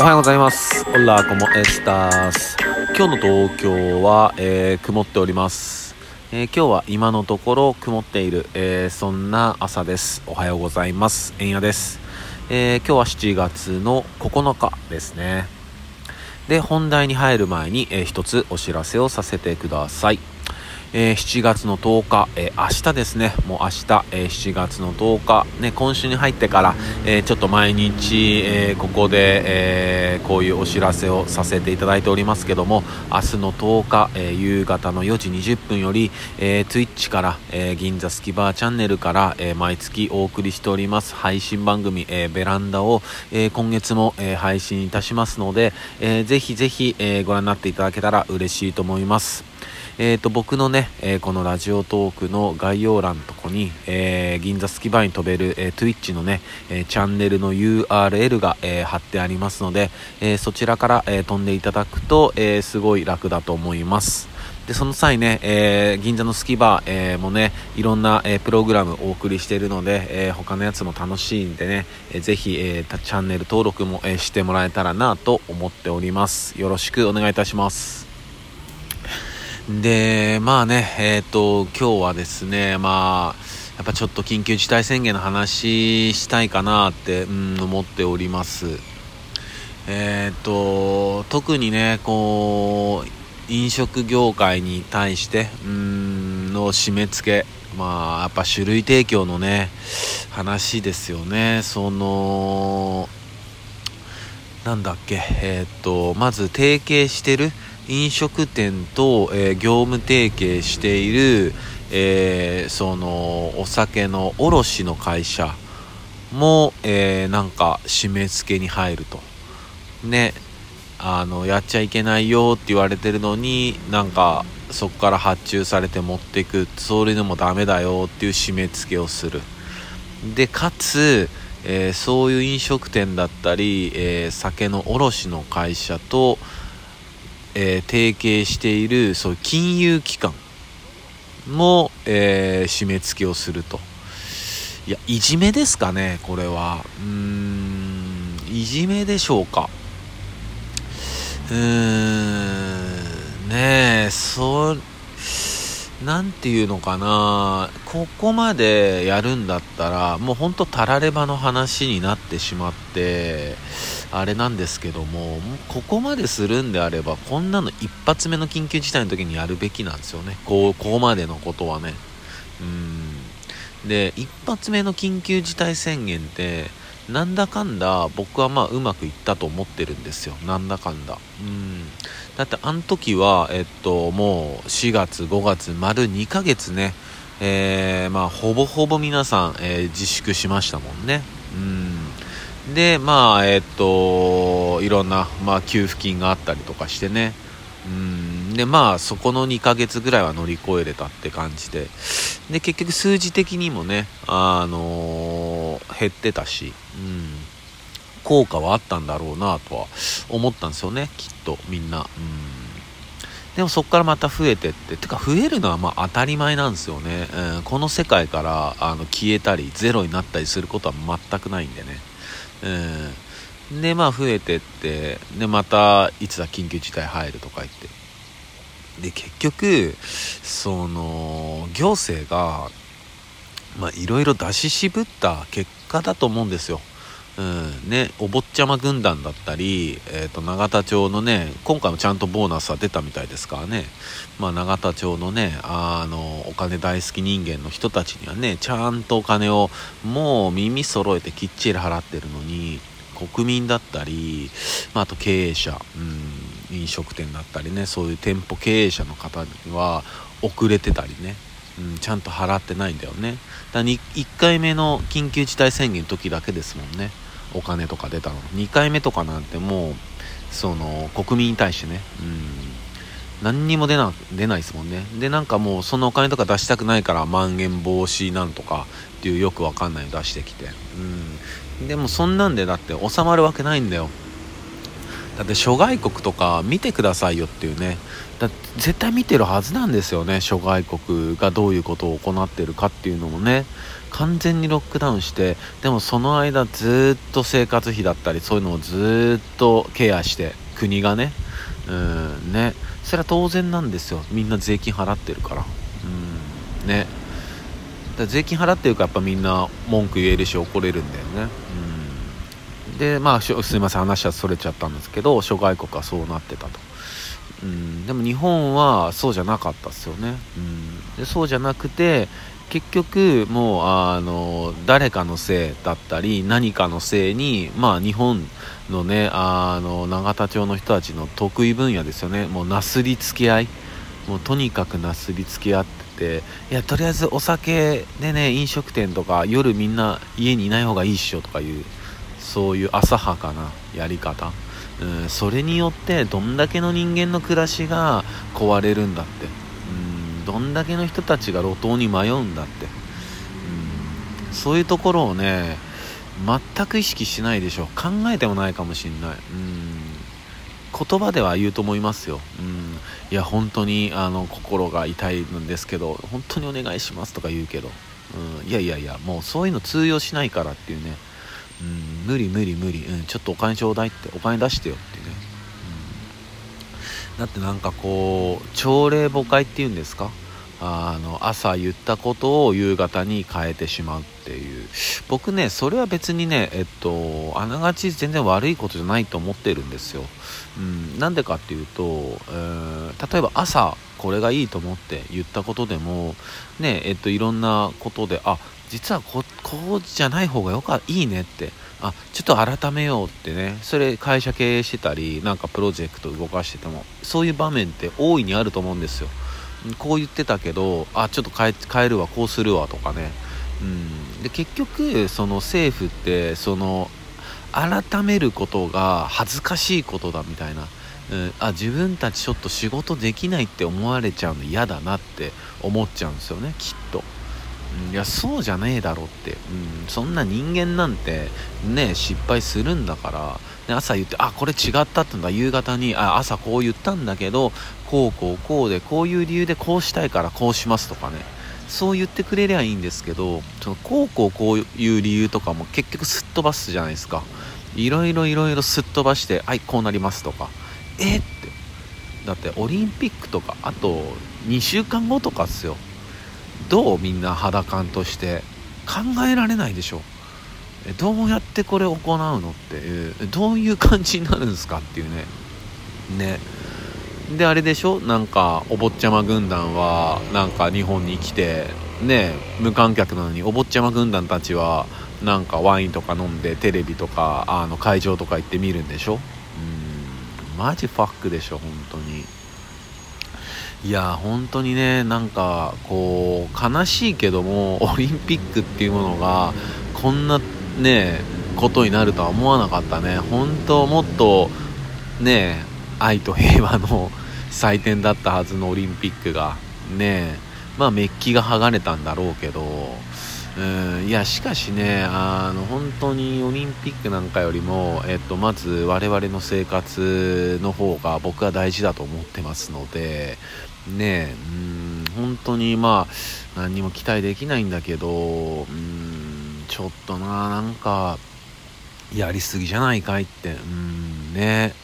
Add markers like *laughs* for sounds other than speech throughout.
おはようございます。オラコモエスタス。今日の東京は、えー、曇っております、えー、今日は今のところ曇っている、えー、そんな朝です。おはようございます。えんやです、え今日は7月の9日ですね。で本題に入る前に、えー、一つお知らせをさせてください。えー、7月の10日、えー、明日ですね、もう明日、えー、7月の10日、ね、今週に入ってから、えちょっと毎日、えここで、えこういうお知らせをさせていただいておりますけども、明日の10日、え夕方の4時20分より、え Twitch から、え銀座スキバーチャンネルから、え毎月お送りしております。配信番組、えベランダを、え今月も、え配信いたしますので、えー、ぜひぜひ、えご覧になっていただけたら嬉しいと思います。えー、と、僕のね、えー、このラジオトークの概要欄のとこに、えー、銀座スキバーに飛べる、え、Twitch のね、えチャンネルの URL が、え貼ってありますので、えそちらから、え飛んでいただくと、えすごい楽だと思います。で、その際ね、えー、銀座のスキバー、えー、もね、いろんな、えー、プログラムお送りしているので、え他のやつも楽しいんでね、えー、ぜひ、えチャンネル登録も、えしてもらえたらなと思っております。よろしくお願いいたします。で、まあね、えっ、ー、と、今日はですね、まあ、やっぱちょっと緊急事態宣言の話したいかなって、うん、思っております。えっ、ー、と、特にね、こう、飲食業界に対して、うん、の締め付け、まあ、やっぱ種類提供のね、話ですよね。その、なんだっけ、えっ、ー、と、まず提携してる、飲食店と、えー、業務提携している、えー、そのお酒の卸の会社も、えー、なんか締め付けに入ると。ねあのやっちゃいけないよって言われてるのになんかそこから発注されて持っていくそれでもダメだよっていう締め付けをする。でかつ、えー、そういう飲食店だったり、えー、酒の卸の会社と、えー、提携しているそう金融機関も、えー、締め付けをすると。いやいじめですかねこれは。うーんいじめでしょうか。うーんねえそうなんていうのかな。ここまでやるんだったらもうほんとたらればの話になってしまってあれなんですけどもここまでするんであればこんなの一発目の緊急事態の時にやるべきなんですよね。こうここまでのことはね。うん。で一発目の緊急事態宣言ってなんだかんだ僕はまあうまくいったと思ってるんですよ。なんだかんだ。うん。だってあの時はえっともう4月5月丸2ヶ月ね。えー、まあほぼほぼ皆さん、えー、自粛しましたもんね。うん。でまあえっといろんな、まあ、給付金があったりとかしてね。うん。でまあそこの2ヶ月ぐらいは乗り越えれたって感じで。で結局数字的にもねあのー、減ってたし。うん。効果はあったんだろうなとは思ったんですよね。きっとみんな。うん。でもそこからまた増えてって。てか増えるのはまあ当たり前なんですよね、うん、この世界からあの消えたりゼロになったりすることは全くないんでね。うん。で、まあ増えてって、で、また、いつだ緊急事態入るとか言って。で、結局、その、行政が、まあいろいろ出し渋った結果だと思うんですよ。うん。ね、お坊ちゃま軍団だったり、えーと、永田町のね今回もちゃんとボーナスは出たみたいですからね、まあ、永田町のねあのお金大好き人間の人たちにはねちゃんとお金をもう耳揃えてきっちり払ってるのに国民だったり、まあ、あと経営者、うん、飲食店だったりねそういう店舗経営者の方には遅れてたりね、うん、ちゃんと払ってないんだよね。だ1回目の緊急事態宣言の時だけですもんね。お金とか出たの。2回目とかなんてもうその国民に対してね、うん、何にも出な出ないですもんね。でなんかもうそのお金とか出したくないからまん延防止なんとかっていうよくわかんないの出してきて、うん、でもそんなんでだって収まるわけないんだよ。だって諸外国とか見てくださいよっていうね。だ絶対見てるはずなんですよね。諸外国がどういうことを行ってるかっていうのもね。完全にロックダウンしてでもその間ずっと生活費だったりそういうのをずっとケアして国がね。うんね。それは当然なんですよ。みんな税金払ってるから。うんね。だ税金払ってるからやっぱみんな文句言えるし怒れるんだよね。うん。でまあすいません話はそれちゃったんですけど諸外国はそうなってたと。うん、でも日本はそうじゃなかったですよね、うん、でそうじゃなくて結局もうあの誰かのせいだったり何かのせいにまあ日本のねあの永田町の人たちの得意分野ですよね。もうなすりつけ合い。もうとにかくなすりつけ合ってて。いやとりあえずお酒でね飲食店とか夜みんな家にいない方がいいっしょとかいうそういう浅はかなやり方。うん、それによってどんだけの人間の暮らしが壊れるんだって、うん、どんだけの人たちが路頭に迷うんだって、うん、そういうところをね全く意識しないでしょ。考えてもないかもしんない、うん、言葉では言うと思いますよ、うん、いや本当にあの心が痛いんですけど本当にお願いしますとか言うけど、うん、いやいやいやもうそういうの通用しないからっていうね。うん、無理無理無理、うん、ちょっとお金ちょうだいってお金出してよってね、うん、だってなんかこう朝礼母会っていうんですか？あの朝言ったことを夕方に変えてしまうっていう。僕ねそれは別にねえっとあながち全然悪いことじゃないと思ってるんですよ、うん、なんでかっていうと、えー、例えば朝これがいいと思って言ったことでもねえっといろんなことであ実はここうじゃない方がよかいいねって。あちょっと改めようってね。それ会社経営してたりなんかプロジェクト動かしててもそういう場面って大いにあると思うんですよ。こう言ってたけどあちょっと変え変えるわこうするわとかね。うん。で結局その政府ってその改めることが恥ずかしいことだみたいな、うん、あ自分たちちょっと仕事できないって思われちゃうの嫌だなって思っちゃうんですよねきっと。いやそうじゃねえだろって、うん、そんな人間なんてね失敗するんだから。で朝言ってあこれ違ったってのが夕方にあ朝こう言ったんだけどこうこうこうでこういう理由でこうしたいからこうしますとかね。そう言ってくれりゃいいんですけどそのこうこうこういう理由とかも結局すっ飛ばすじゃないですか。いろいろいろいろすっ飛ばしてはいこうなりますとか。えって。だってオリンピックとかあと2週間後とかっすよ。どうみんな肌感として考えられないでしょどうやってこれ行うのっていうどういう感じになるんですかっていうね。ね。であれでしょ？なんかお坊ちゃま軍団はなんか日本に来てね無観客なのにお坊ちゃま軍団たちはなんかワインとか飲んでテレビとかあの会場とか行って見るんでしょ？うん。マジファックでしょ本当に。いや本当にねなんかこう悲しいけども *laughs* オリンピックっていうものがこんなねことになるとは思わなかったね。本当もっとね愛と平和の *laughs* 祭典だったはずのオリンピックがねまあメッキが剥がれたんだろうけどうんいやしかしねあの本当にオリンピックなんかよりも、えっと、まず我々の生活の方が僕は大事だと思ってますのでねえうん本当にまあ何にも期待できないんだけどうんちょっとななんかやりすぎじゃないかいってうんね。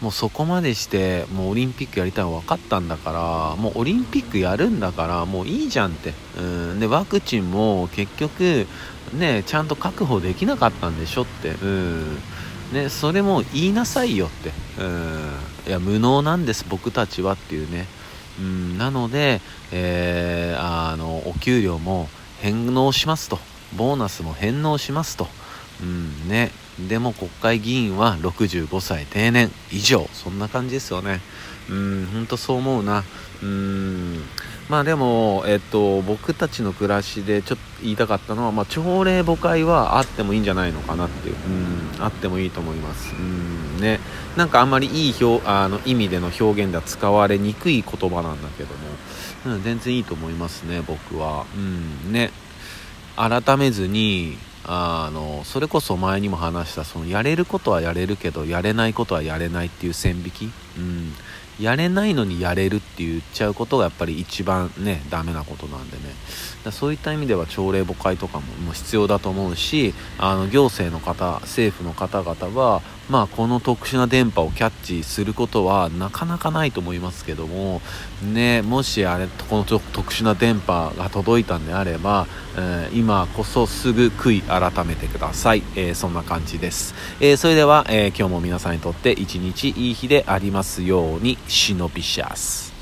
もうそこまでしてもうオリンピックやりたいの分かったんだからもうオリンピックやるんだからもういいじゃんってうんでワクチンも結局ねちゃんと確保できなかったんでしょってうんね、それも言いなさいよって、うん、いや無能なんです僕たちはっていうね、うん、なので、えー、あのお給料も返納しますと。ボーナスも返納しますと、うんね、でも国会議員は65歳定年以上。そんな感じですよね。うん本当そう思うな。うんまあでも、えっと、僕たちの暮らしでちょっと言いたかったのは、まあ、朝礼母会はあってもいいんじゃないのかなっていう、うん、あってもいいと思います。うん。ね、なんかあんまりいい表あの意味での表現では使われにくい言葉なんだけども、うん、全然いいと思いますね、僕は。うんね、改めずに、あのそれこそ前にも話したそのやれることはやれるけどやれないことはやれないっていう線引き、うん、やれないのにやれるって言っちゃうことがやっぱり一番ねダメなことなんでね。だそういった意味では朝礼母会とかもも必要だと思うしあの行政の方政府の方々はまあこの特殊な電波をキャッチすることはなかなかないと思いますけどもねもしあれこの特殊な電波が届いたんであれば、えー、今こそすぐ悔い改めてください、えー、そんな感じです、えー、それでは、え今日も皆さんにとって一日いい日であります。ますように忍びしャす。